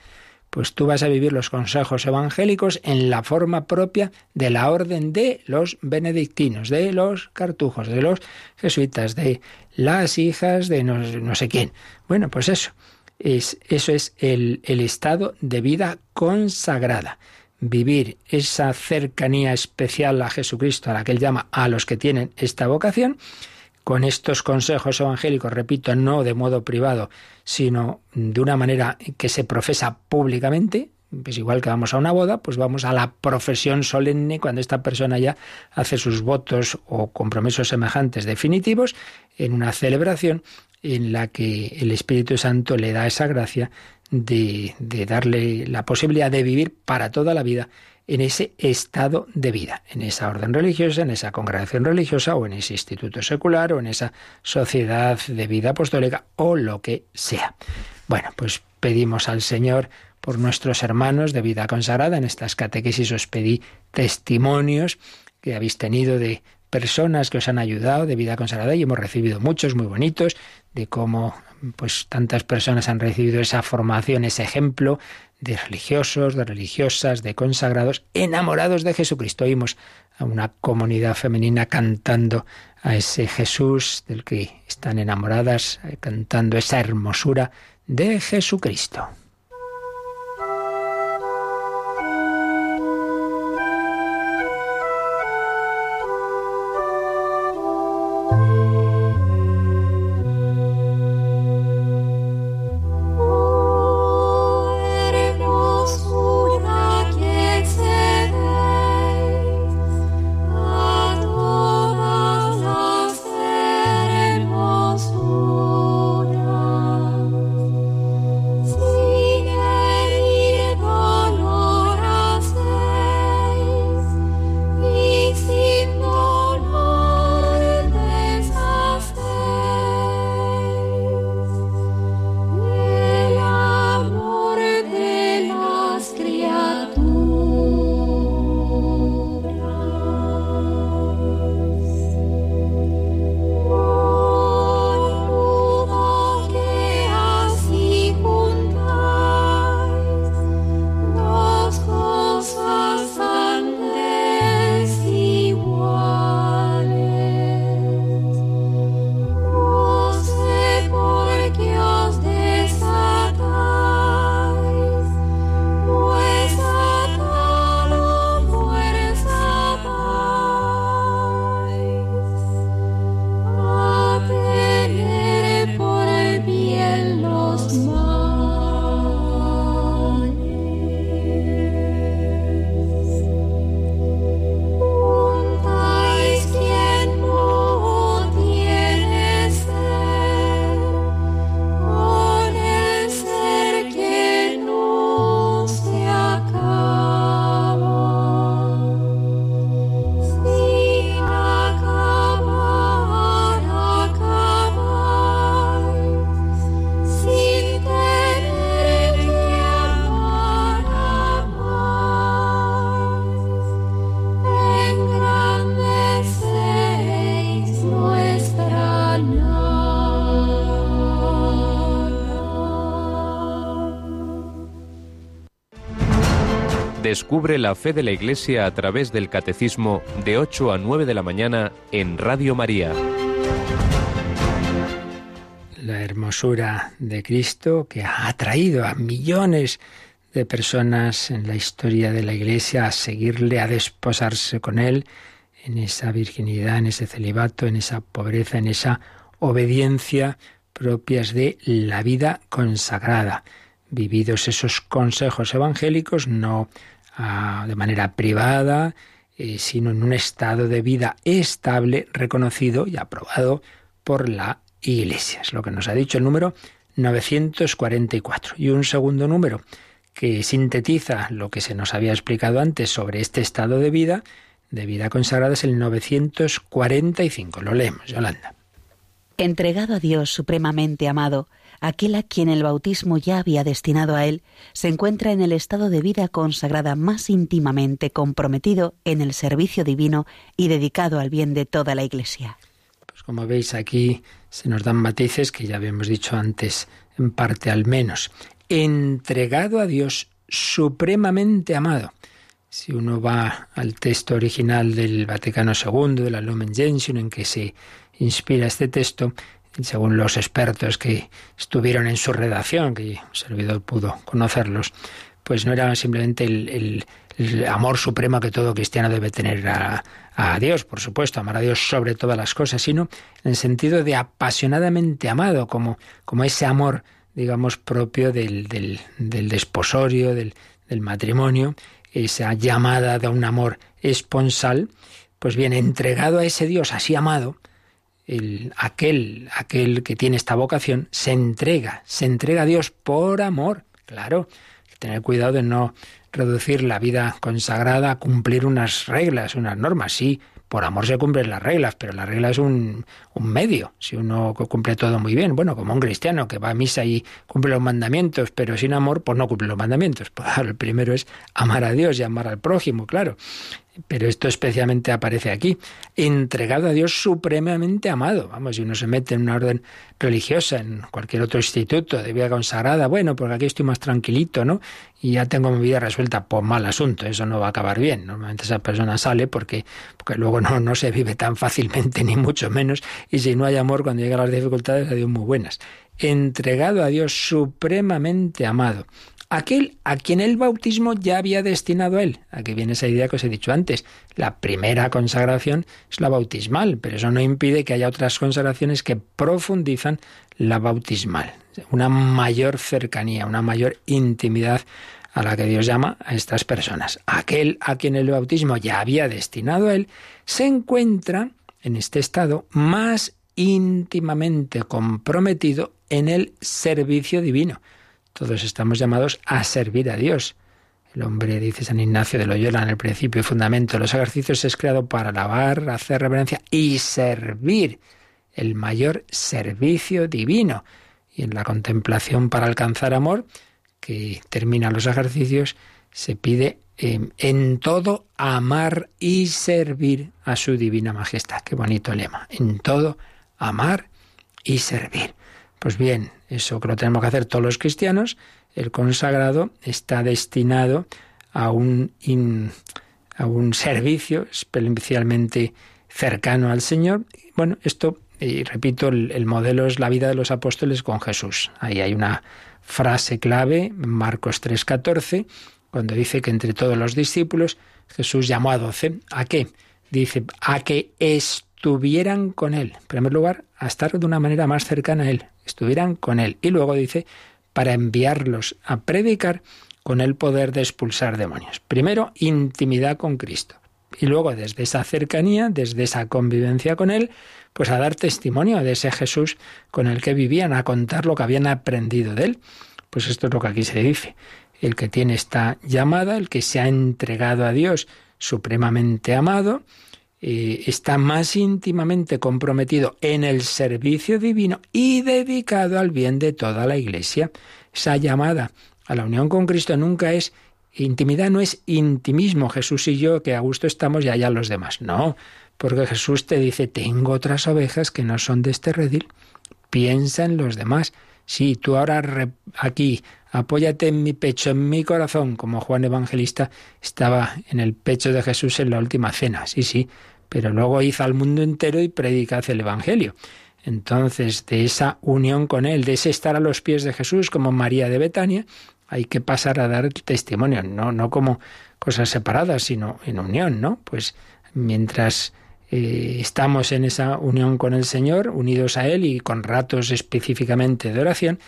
Pues tú vas a vivir los consejos evangélicos en la forma propia de la orden de los benedictinos, de los cartujos, de los jesuitas, de las hijas de no, sé quién. Bueno, pues eso, es, eso es el, el estado de vida consagrada vivir esa cercanía especial a Jesucristo, a la que él llama a los que tienen esta vocación, con estos consejos evangélicos, repito, no de modo privado, sino de una manera que se profesa públicamente, pues igual que vamos a una boda, pues vamos a la profesión solemne cuando esta persona ya hace sus votos o compromisos semejantes definitivos en una celebración en la que el Espíritu Santo le da esa gracia de, de darle la posibilidad de vivir para toda la vida en ese estado de vida, en esa orden religiosa, en esa congregación religiosa o en ese instituto secular o en esa sociedad de vida apostólica o lo que sea. Bueno, pues pedimos al Señor por nuestros hermanos de vida consagrada. En estas catequesis os pedí testimonios que habéis tenido de personas que os han ayudado de vida consagrada y hemos recibido muchos muy bonitos de cómo pues tantas personas han recibido esa formación, ese ejemplo de religiosos, de religiosas, de consagrados, enamorados de Jesucristo. Oímos a una comunidad femenina cantando a ese Jesús del que están enamoradas, cantando esa hermosura de Jesucristo. Descubre la fe de la Iglesia a través del Catecismo de 8 a 9 de la mañana en Radio María. La hermosura de Cristo que ha atraído a millones de personas en la historia de la Iglesia a seguirle, a desposarse con Él en esa virginidad, en ese celibato, en esa pobreza, en esa obediencia propias de la vida consagrada. Vividos esos consejos evangélicos, no de manera privada, eh, sino en un estado de vida estable, reconocido y aprobado por la Iglesia. Es lo que nos ha dicho el número 944. Y un segundo número que sintetiza lo que se nos había explicado antes sobre este estado de vida, de vida consagrada, es el 945. Lo leemos, Yolanda. Entregado a Dios supremamente amado, aquel a quien el bautismo ya había destinado a él, se encuentra en el estado de vida consagrada más íntimamente comprometido en el servicio divino y dedicado al bien de toda la Iglesia. Pues como veis aquí se nos dan matices que ya habíamos dicho antes, en parte al menos. Entregado a Dios supremamente amado. Si uno va al texto original del Vaticano II, de la Lumen Gentium, en que se inspira este texto, según los expertos que estuvieron en su redacción, que un servidor pudo conocerlos, pues no era simplemente el, amor supremo que todo cristiano debe tener a, Dios, por supuesto, amar a Dios sobre todas las cosas, sino en el sentido de apasionadamente amado, como, como ese amor, digamos, propio del, del, del desposorio, del, del matrimonio, esa llamada de un amor esponsal, pues bien, entregado a ese Dios así amado, el, aquel, aquel que tiene esta vocación se entrega, se entrega a Dios por amor. Claro, hay que tener cuidado de no reducir la vida consagrada a cumplir unas reglas, unas normas. Sí, por amor se cumplen las reglas, pero la regla es un, un, medio. Si uno cumple todo muy bien, bueno, como un cristiano que va a misa y cumple los mandamientos, pero sin amor, pues no cumple los mandamientos. Pues, el primero es amar a Dios y amar al prójimo, claro pero esto especialmente aparece aquí, entregado a Dios supremamente amado. Vamos, si uno se mete en una orden religiosa, en cualquier otro instituto de vida consagrada, bueno, porque aquí estoy más tranquilito, ¿no? Y ya tengo mi vida resuelta, por mal asunto, eso no va a acabar bien. Normalmente esa persona sale porque, porque luego no, no se vive tan fácilmente, ni mucho menos, y si no hay amor, cuando llegan las dificultades, a Dios muy buenas. Entregado a Dios supremamente amado aquel a quien el bautismo ya había destinado a él. Aquí viene esa idea que os he dicho antes. La primera consagración es la bautismal, pero eso no impide que haya otras consagraciones que profundizan la bautismal. Una mayor cercanía, una mayor intimidad a la que Dios llama a estas personas. Aquel a quien el bautismo ya había destinado a él, se encuentra en este estado más íntimamente comprometido en el servicio divino. Todos estamos llamados a servir a Dios. El hombre, dice San Ignacio de Loyola en el principio y fundamento de los ejercicios, es creado para alabar, hacer reverencia y servir el mayor servicio divino. Y en la contemplación para alcanzar amor, que termina los ejercicios, se pide em, en todo amar y servir a su divina majestad. Qué bonito lema. En todo amar y servir. Pues bien, eso que lo tenemos que hacer todos los cristianos, el consagrado está destinado a un, a un servicio especialmente cercano al Señor. Bueno, esto, y repito, el, modelo es la vida de los apóstoles con Jesús. Ahí hay una frase clave, Marcos 3:14, cuando dice que entre todos los discípulos Jesús llamó a doce. ¿A qué? Dice, a que estuvieran con Él. En primer lugar, a estar de una manera más cercana a Él, estuvieran con Él. Y luego dice, para enviarlos a predicar con el poder de expulsar demonios. Primero, intimidad con Cristo. Y luego, desde esa cercanía, desde esa convivencia con Él, pues a dar testimonio de ese Jesús con el que vivían, a contar lo que habían aprendido de Él. Pues esto es lo que aquí se dice. El que tiene esta llamada, el que se ha entregado a Dios supremamente amado, eh, está más íntimamente comprometido en el servicio divino y dedicado al bien de toda la Iglesia. Esa llamada a la unión con Cristo nunca es intimidad, no es intimismo, Jesús y yo, que a gusto estamos y allá los demás. No, porque Jesús te dice, tengo otras ovejas que no son de este redil. Piensa en los demás. Si tú ahora aquí apóyate en mi pecho, en mi corazón, como Juan Evangelista estaba en el pecho de Jesús en la última cena. Sí, sí, pero luego hizo al mundo entero y predicad el Evangelio. Entonces, de esa unión con Él, de ese estar a los pies de Jesús como María de Betania, hay que pasar a dar testimonio, no, no como cosas separadas, sino en unión, ¿no? Pues mientras eh, estamos en esa unión con el Señor, unidos a Él y con ratos específicamente de oración,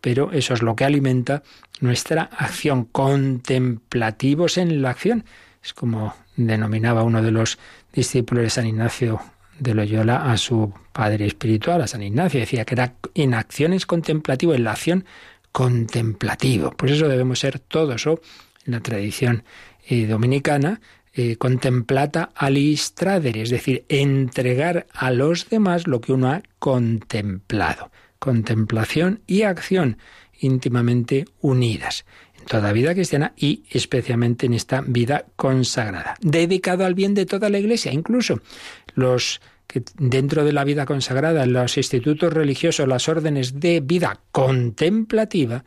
pero eso es lo que alimenta nuestra acción, contemplativos en la acción. Es como denominaba uno de los discípulos de San Ignacio de Loyola a su padre espiritual, a San Ignacio, decía que era en acciones contemplativo, en la acción contemplativo. Pues eso debemos ser todos, o en la tradición eh, dominicana, eh, contemplata alistradere, es decir, entregar a los demás lo que uno ha contemplado. Contemplación y acción íntimamente unidas toda vida cristiana y especialmente en esta vida consagrada, dedicado al bien de toda la Iglesia, incluso los que dentro de la vida consagrada, los institutos religiosos, las órdenes de vida contemplativa,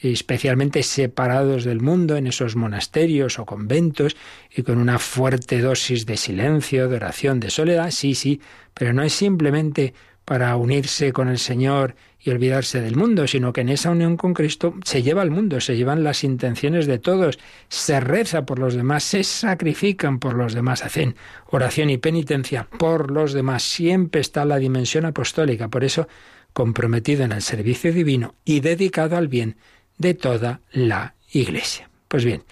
especialmente separados del mundo en esos monasterios o conventos y con una fuerte dosis de silencio, de oración, de soledad, sí, sí, pero no es simplemente para unirse con el Señor y olvidarse del mundo, sino que en esa unión con Cristo se lleva al mundo, se llevan las intenciones de todos, se reza por los demás, se sacrifican por los demás, hacen oración y penitencia por los demás. Siempre está la dimensión apostólica, por eso comprometido en el servicio divino y dedicado al bien de toda la Iglesia. Pues bien,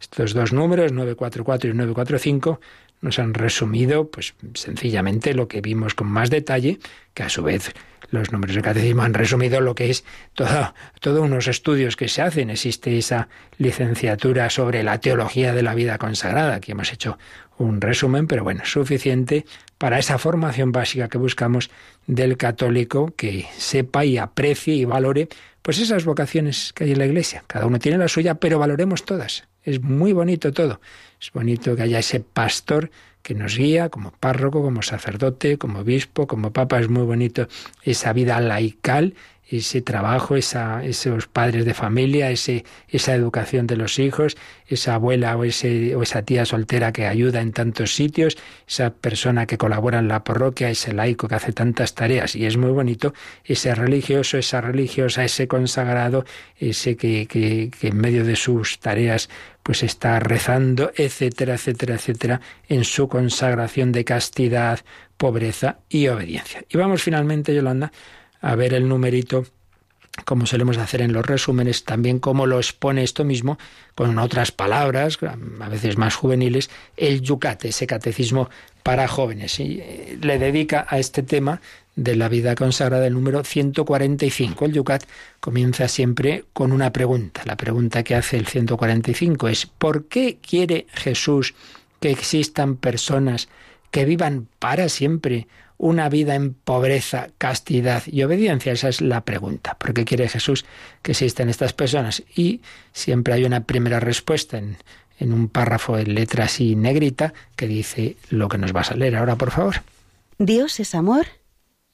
estos dos números, 944 y 945, nos han resumido, pues sencillamente lo que vimos con más detalle, que a su vez los números de catecismo han resumido lo que es todos todo unos estudios que se hacen. Existe esa licenciatura sobre la teología de la vida consagrada. Aquí hemos hecho un resumen, pero bueno, suficiente para esa formación básica que buscamos del católico que sepa y aprecie y valore pues esas vocaciones que hay en la iglesia. Cada uno tiene la suya, pero valoremos todas. Es muy bonito todo. Es bonito que haya ese pastor que nos guía como párroco, como sacerdote, como obispo, como papa. Es muy bonito esa vida laical ese trabajo, esos padres de familia, ese, esa educación de los hijos, esa abuela o, ese, o esa tía soltera que ayuda en tantos sitios, esa persona que colabora en la parroquia, ese laico que hace tantas tareas. Y es muy bonito ese religioso, esa religiosa, ese consagrado, ese que, que en medio de sus tareas pues está rezando, etcétera, etcétera, etcétera, en su consagración de castidad, pobreza y obediencia. Y vamos finalmente, Yolanda, a ver el numerito como solemos hacer en los resúmenes, también como lo expone esto mismo, con otras palabras, a veces más juveniles, el Yucat, ese catecismo para jóvenes. Y eh, le dedica a este tema de la vida consagrada el número 145. El Yucat comienza siempre con una pregunta. La pregunta que hace el 145 es, ¿por qué quiere Jesús que existan personas que vivan para siempre una vida en pobreza, castidad y obediencia? Esa es la pregunta. ¿Por qué quiere Jesús que existan estas personas? Y siempre hay una primera respuesta en, en un párrafo en letra así negrita que dice lo que nos vas a leer ahora, por favor. Dios es amor.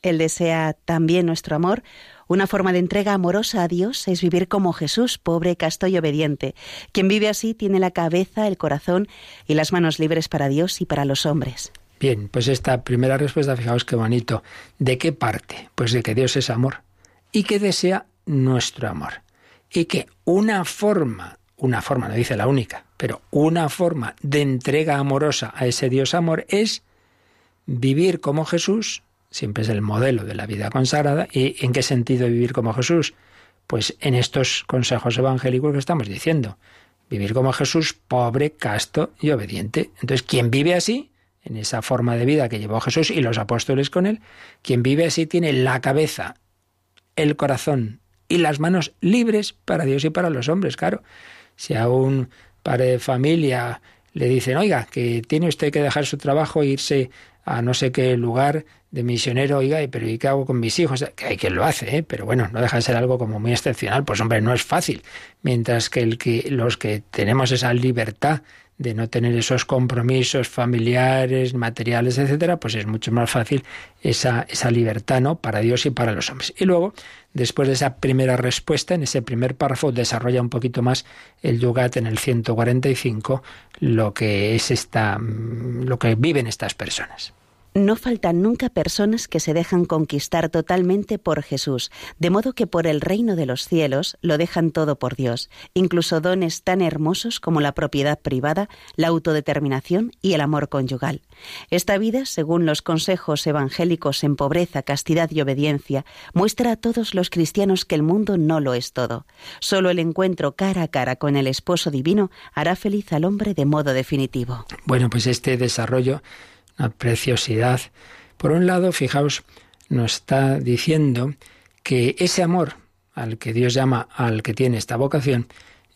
Él desea también nuestro amor. Una forma de entrega amorosa a Dios es vivir como Jesús, pobre, casto y obediente. Quien vive así tiene la cabeza, el corazón y las manos libres para Dios y para los hombres. Bien, pues esta primera respuesta, fijaos qué bonito. ¿De qué parte? Pues de que Dios es amor y que desea nuestro amor. Y que una forma, una forma, no dice la única, pero una forma de entrega amorosa a ese Dios amor es vivir como Jesús, siempre es el modelo de la vida consagrada. ¿Y en qué sentido vivir como Jesús? Pues en estos consejos evangélicos que estamos diciendo. Vivir como Jesús, pobre, casto y obediente. Entonces, quien vive así, en esa forma de vida que llevó Jesús y los apóstoles con él, quien vive así tiene la cabeza, el corazón y las manos libres para Dios y para los hombres, claro. Si a un padre de familia le dicen, oiga, que tiene usted que dejar su trabajo e irse a no sé qué lugar de misionero, oiga, pero ¿y qué hago con mis hijos? Que hay quien lo hace, ¿eh? pero bueno, no deja de ser algo como muy excepcional, pues hombre, no es fácil. Mientras que, el que los que tenemos esa libertad de no tener esos compromisos familiares, materiales, etcétera, pues es mucho más fácil esa, esa libertad, ¿no? Para Dios y para los hombres. Y luego, después de esa primera respuesta, en ese primer párrafo, desarrolla un poquito más el Yugat en el 145, lo que es esta, mm, lo que viven estas personas. No faltan nunca personas que se dejan conquistar totalmente por Jesús, de modo que por el reino de los cielos lo dejan todo por Dios, incluso dones tan hermosos como la propiedad privada, la autodeterminación y el amor conyugal. Esta vida, según los consejos evangélicos en pobreza, castidad y obediencia, muestra a todos los cristianos que el mundo no lo es todo. Solo el encuentro cara a cara con el esposo divino hará feliz al hombre de modo definitivo. Bueno, pues este desarrollo una preciosidad. Por un lado, fijaos, nos está diciendo que ese amor al que Dios llama al que tiene esta vocación,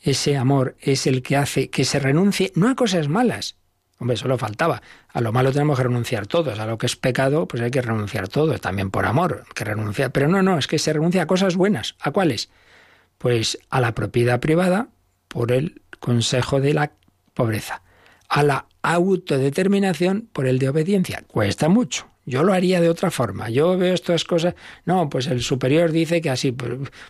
ese amor es el que hace que se renuncie no a cosas malas. Hombre, solo faltaba. A lo malo tenemos que renunciar todos. A lo que es pecado, pues hay que renunciar todos. También por amor, que renunciar. Pero no, no, es que se renuncia a cosas buenas. ¿A cuáles? Pues a la propiedad privada por el consejo de la pobreza. A la autodeterminación por el de obediencia. Cuesta mucho. Yo lo haría de otra forma. Yo veo estas cosas. No, pues el superior dice que así.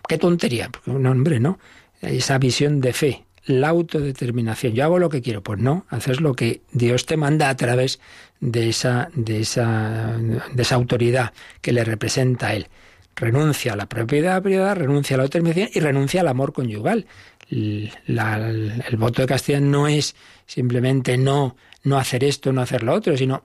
Qué tontería. Un hombre, ¿no? Esa visión de fe, la autodeterminación. Yo hago lo que quiero. Pues no, haces lo que Dios te manda a través de esa, de esa, de esa autoridad que le representa a él. Renuncia a la propiedad privada, renuncia a la autodeterminación y renuncia al amor conyugal. El voto de castidad no es simplemente no no hacer esto, no hacer lo otro, sino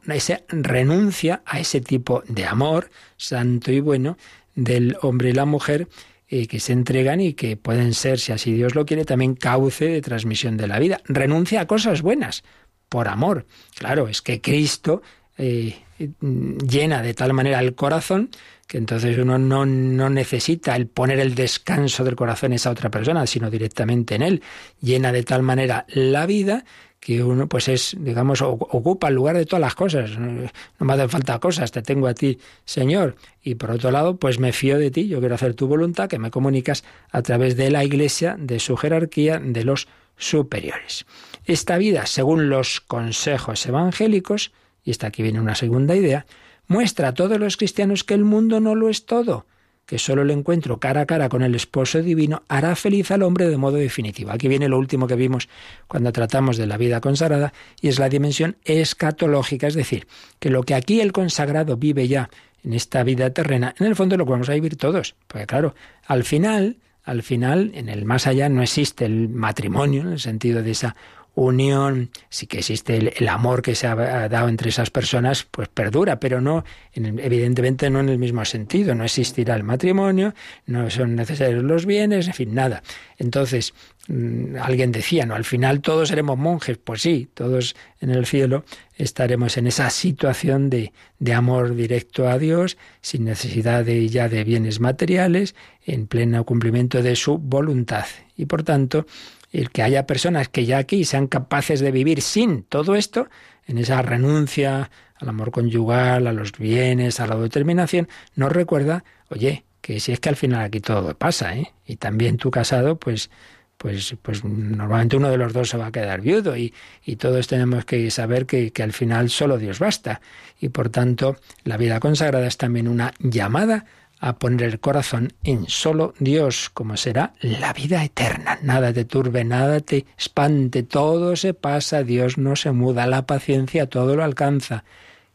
renuncia a ese tipo de amor santo y bueno del hombre y la mujer eh, que se entregan y que pueden ser, si así Dios lo quiere, también cauce de transmisión de la vida. Renuncia a cosas buenas por amor. Claro, es que Cristo eh, llena de tal manera el corazón que entonces uno no, no, necesita el poner el descanso del corazón en esa otra persona, sino directamente en él. Llena de tal manera la vida que uno pues es, digamos, ocupa el lugar de todas las cosas. No me hacen falta cosas, te tengo a ti, Señor. Y por otro lado, pues me fío de ti, yo quiero hacer tu voluntad, que me comunicas a través de la Iglesia, de su jerarquía, de los superiores. Esta vida, según los consejos evangélicos, y esta aquí viene una segunda idea, muestra a todos los cristianos que el mundo no lo es todo, que solo el encuentro cara a cara con el esposo divino hará feliz al hombre de modo definitivo. Aquí viene lo último que vimos cuando tratamos de la vida consagrada y es la dimensión escatológica, es decir, que lo que aquí el consagrado vive ya en esta vida terrena, en el fondo lo vamos a vivir todos, porque claro, al final, al final, en el más allá no existe el matrimonio, en el sentido de esa unión, sí que existe el, amor que se ha dado entre esas personas, pues perdura, pero no, evidentemente no en el mismo sentido. No existirá el matrimonio, no son necesarios los bienes, en fin, nada. Entonces, mm, alguien decía, ¿no? Al final todos seremos monjes. Pues sí, todos en el cielo estaremos en esa situación de, de amor directo a Dios, sin necesidad de, ya de bienes materiales, en pleno cumplimiento de su voluntad. Y por tanto, el que haya personas que ya aquí sean capaces de vivir sin todo esto, en esa renuncia al amor conyugal, a los bienes, a la determinación, nos recuerda, oye, que si es que al final aquí todo pasa, ¿eh? Y también tú casado, pues, pues, pues normalmente uno de los dos se va a quedar viudo y, y todos tenemos que saber que, que al final solo Dios basta. Y por tanto, la vida consagrada es también una llamada a poner el corazón en solo Dios, como será la vida eterna. Nada te turbe, nada te espante, todo se pasa, Dios no se muda, la paciencia todo lo alcanza.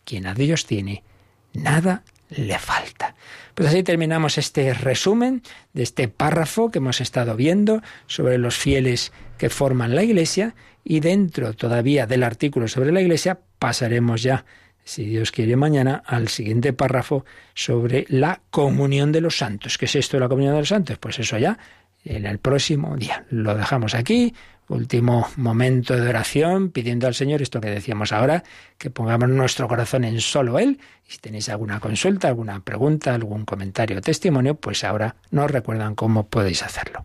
Quien a Dios tiene, nada le falta. Pues así terminamos este resumen de este párrafo que hemos estado viendo sobre los fieles que forman la Iglesia y dentro todavía del artículo sobre la Iglesia pasaremos ya si Dios quiere, mañana al siguiente párrafo sobre la comunión de los santos. ¿Qué es esto de la comunión de los santos? Pues eso ya en el próximo día. Lo dejamos aquí. Último momento de oración, pidiendo al Señor esto que decíamos ahora, que pongamos nuestro corazón en solo Él. Y si tenéis alguna consulta, alguna pregunta, algún comentario o testimonio, pues ahora nos recuerdan cómo podéis hacerlo.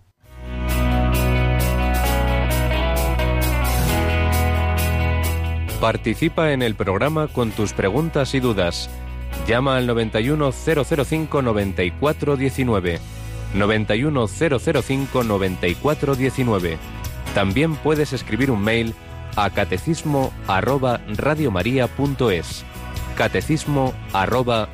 Participa en el programa con tus preguntas y dudas. Llama al 91005 9419. 91005 9419. También puedes escribir un mail a catecismo arroba. Catecismo arroba.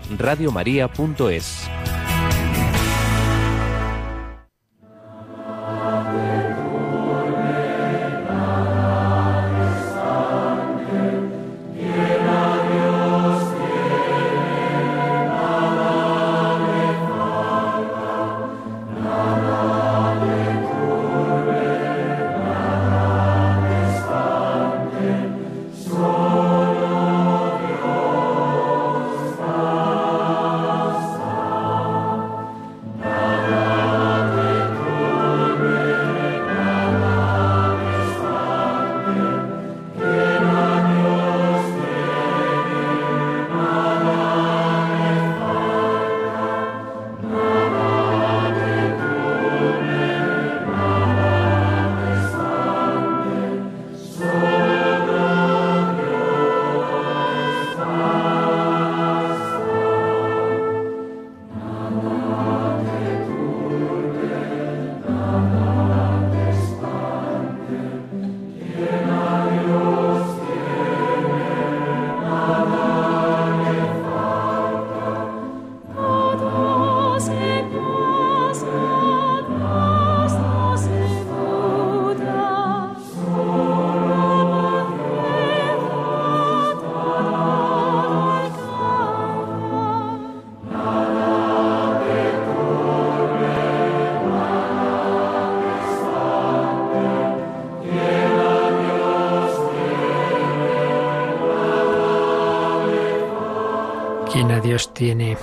Tiene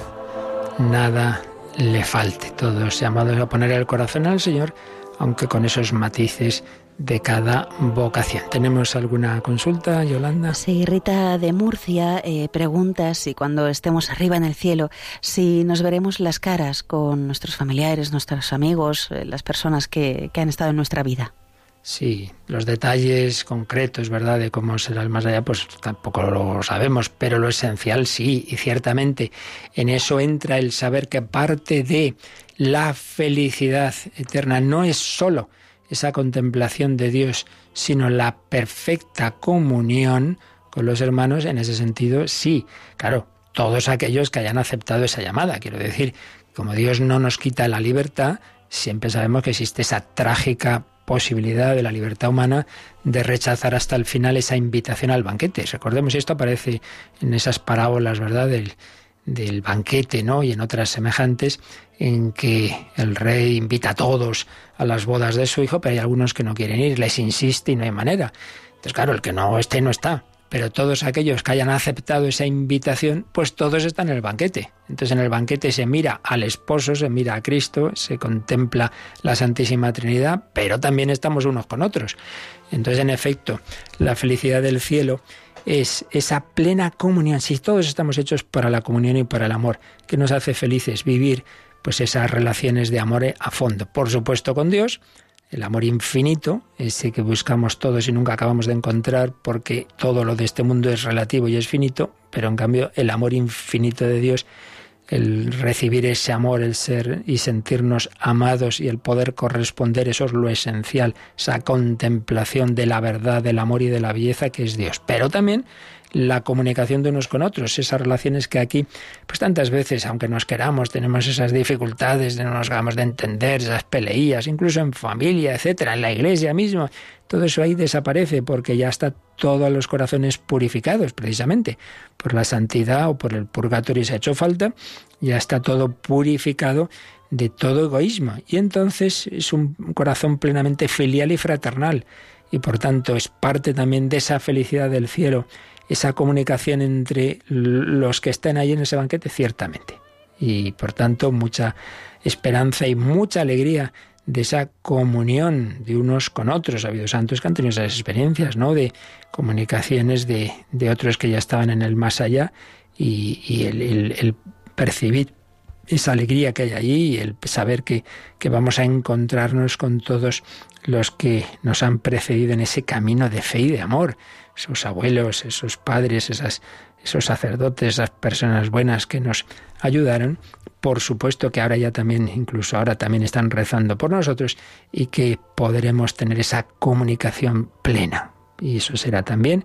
nada le falte. Todos llamados a poner el corazón al Señor, aunque con esos matices de cada vocación. ¿Tenemos alguna consulta, Yolanda? Sí, Rita de Murcia eh, pregunta si cuando estemos arriba en el cielo, si nos veremos las caras con nuestros familiares, nuestros amigos, eh, las personas que han estado en nuestra vida. Sí, los detalles concretos, ¿verdad?, de cómo será el más allá, pues tampoco lo sabemos, pero lo esencial sí, y ciertamente en eso entra el saber que parte de la felicidad eterna no es sólo esa contemplación de Dios, sino la perfecta comunión con los hermanos, en ese sentido, sí, claro, todos aquellos que hayan aceptado esa llamada, quiero decir, como Dios no nos quita la libertad, siempre sabemos que existe esa trágica posibilidad de la libertad humana de rechazar hasta el final esa invitación al banquete. Recordemos, esto aparece en esas parábolas, ¿verdad?, del, banquete, ¿no? Y en otras semejantes, en que el rey invita a todos a las bodas de su hijo, pero hay algunos que no quieren ir, les insiste y no hay manera. Entonces, claro, el que no esté, no está pero todos aquellos que hayan aceptado esa invitación, pues todos están en el banquete. Entonces en el banquete se mira al esposo, se mira a Cristo, se contempla la Santísima Trinidad, pero también estamos unos con otros. Entonces en efecto, la felicidad del cielo es esa plena comunión. Si todos estamos hechos para la comunión y para el amor, que nos hace felices vivir pues esas relaciones de amor a fondo, por supuesto con Dios, el amor infinito, ese que buscamos todos y nunca acabamos de encontrar porque todo lo de este mundo es relativo y es finito, pero en cambio el amor infinito de Dios, el recibir ese amor, el ser y sentirnos amados y el poder corresponder, eso es lo esencial, esa contemplación de la verdad, del amor y de la belleza que es Dios. Pero también la comunicación de unos con otros, esas relaciones que aquí, pues tantas veces, aunque nos queramos, tenemos esas dificultades de no nos hagamos de entender, esas peleías, incluso en familia, etcétera, en la iglesia misma, todo eso ahí desaparece porque ya está todos los corazones purificados, precisamente, por la santidad o por el purgatorio se ha hecho falta, ya está todo purificado de todo egoísmo. Y entonces es un corazón plenamente filial y fraternal. Y por tanto es parte también de esa felicidad del cielo esa comunicación entre los que están ahí en ese banquete, ciertamente. Y por tanto, mucha esperanza y mucha alegría de esa comunión de unos con otros. Ha habido santos que han tenido esas experiencias, ¿no? De comunicaciones de, de otros que ya estaban en el más allá y, el, percibir esa alegría que hay allí y el saber que, que vamos a encontrarnos con todos los que nos han precedido en ese camino de fe y de amor esos abuelos, esos padres, esos sacerdotes, esas personas buenas que nos ayudaron, por supuesto que ahora ya también, incluso ahora también están rezando por nosotros y que podremos tener esa comunicación plena. Y eso será también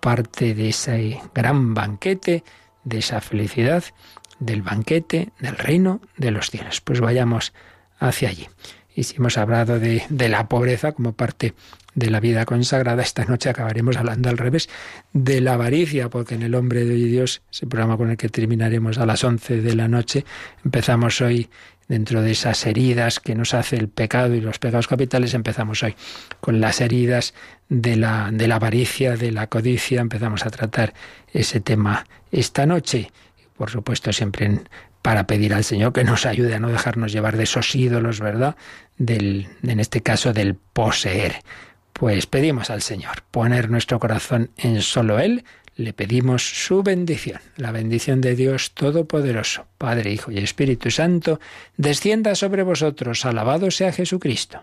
parte de ese gran banquete, de esa felicidad, del banquete del reino de los cielos. Pues vayamos hacia allí. Y si hemos hablado de, la pobreza como parte de la vida consagrada, esta noche acabaremos hablando al revés de la avaricia, porque en el hombre de Dios, ese programa con el que terminaremos a las 11 de la noche, empezamos hoy dentro de esas heridas que nos hace el pecado y los pecados capitales, empezamos hoy con las heridas de la, de la avaricia, de la codicia, empezamos a tratar ese tema esta noche, por supuesto siempre para pedir al Señor que nos ayude a no dejarnos llevar de esos ídolos, ¿verdad? Del, en este caso del poseer. Pues pedimos al Señor poner nuestro corazón en solo Él, le pedimos su bendición, la bendición de Dios Todopoderoso, Padre, Hijo y Espíritu Santo, descienda sobre vosotros, alabado sea Jesucristo.